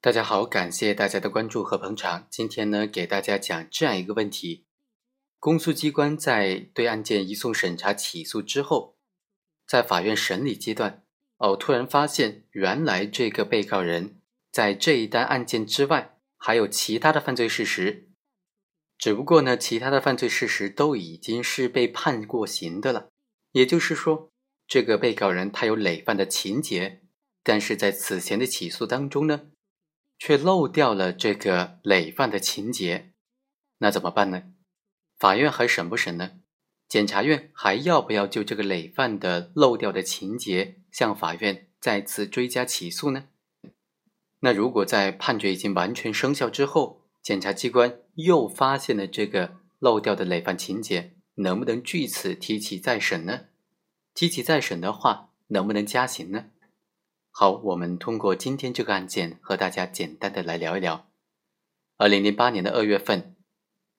大家好，感谢大家的关注和捧场。今天呢，给大家讲这样一个问题：公诉机关在对案件移送审查起诉之后，在法院审理阶段，哦，突然发现原来这个被告人在这一单案件之外还有其他的犯罪事实，只不过呢，其他的犯罪事实都已经是被判过刑的了。也就是说，这个被告人他有累犯的情节，但是在此前的起诉当中呢。却漏掉了这个累犯的情节，那怎么办呢？法院还审不审呢？检察院还要不要就这个累犯的漏掉的情节向法院再次追加起诉呢？那如果在判决已经完全生效之后，检察机关又发现了这个漏掉的累犯情节，能不能据此提起再审呢？提起再审的话，能不能加刑呢？好，我们通过今天这个案件和大家简单的来聊一聊。二零零八年的二月份，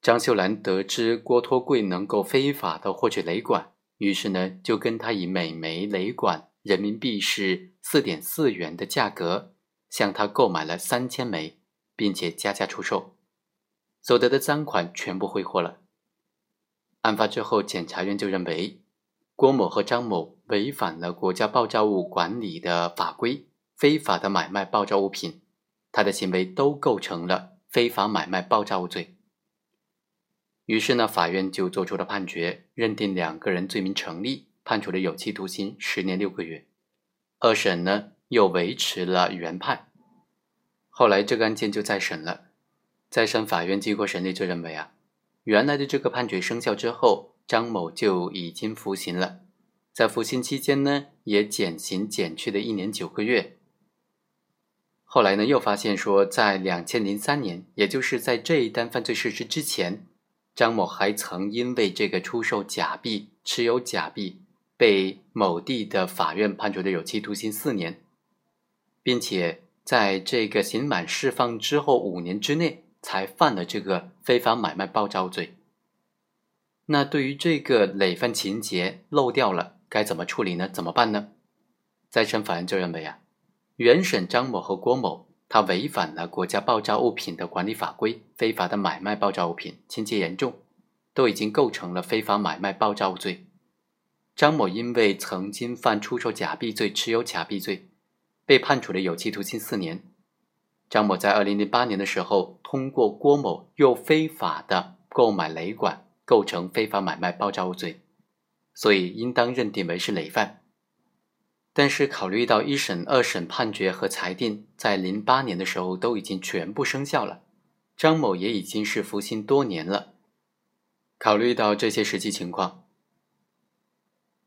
张秀兰得知郭托贵能够非法的获取雷管，于是呢就跟他以每枚雷管人民币是四点四元的价格，向他购买了三千枚，并且加价出售，所得的赃款全部挥霍了。案发之后，检察院就认为。郭某和张某违反了国家爆炸物管理的法规，非法的买卖爆炸物品，他的行为都构成了非法买卖爆炸物罪。于是呢，法院就做出了判决，认定两个人罪名成立，判处了有期徒刑十年六个月。二审呢又维持了原判。后来这个案件就再审了，再审法院经过审理就认为啊，原来的这个判决生效之后。张某就已经服刑了，在服刑期间呢，也减刑减去了一年九个月。后来呢，又发现说，在两千零三年，也就是在这一单犯罪事实之前，张某还曾因为这个出售假币、持有假币，被某地的法院判处的有期徒刑四年，并且在这个刑满释放之后五年之内，才犯了这个非法买卖爆炸物罪。那对于这个累犯情节漏掉了，该怎么处理呢？怎么办呢？再审法院就认为啊，原审张某和郭某他违反了国家爆炸物品的管理法规，非法的买卖爆炸物品，情节严重，都已经构成了非法买卖爆炸物罪。张某因为曾经犯出售假币罪、持有假币罪，被判处了有期徒刑四年。张某在二零零八年的时候，通过郭某又非法的购买雷管。构成非法买卖爆炸物罪，所以应当认定为是累犯。但是考虑到一审、二审判决和裁定在零八年的时候都已经全部生效了，张某也已经是服刑多年了。考虑到这些实际情况，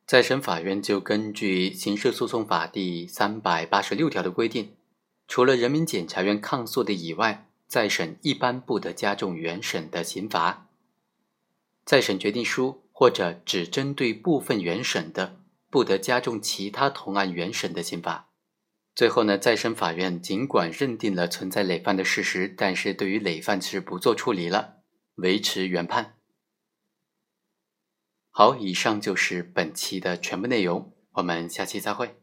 再审法院就根据《刑事诉讼法》第三百八十六条的规定，除了人民检察院抗诉的以外，再审一般不得加重原审的刑罚。再审决定书或者只针对部分原审的，不得加重其他同案原审的刑罚。最后呢，再审法院尽管认定了存在累犯的事实，但是对于累犯是不做处理了，维持原判。好，以上就是本期的全部内容，我们下期再会。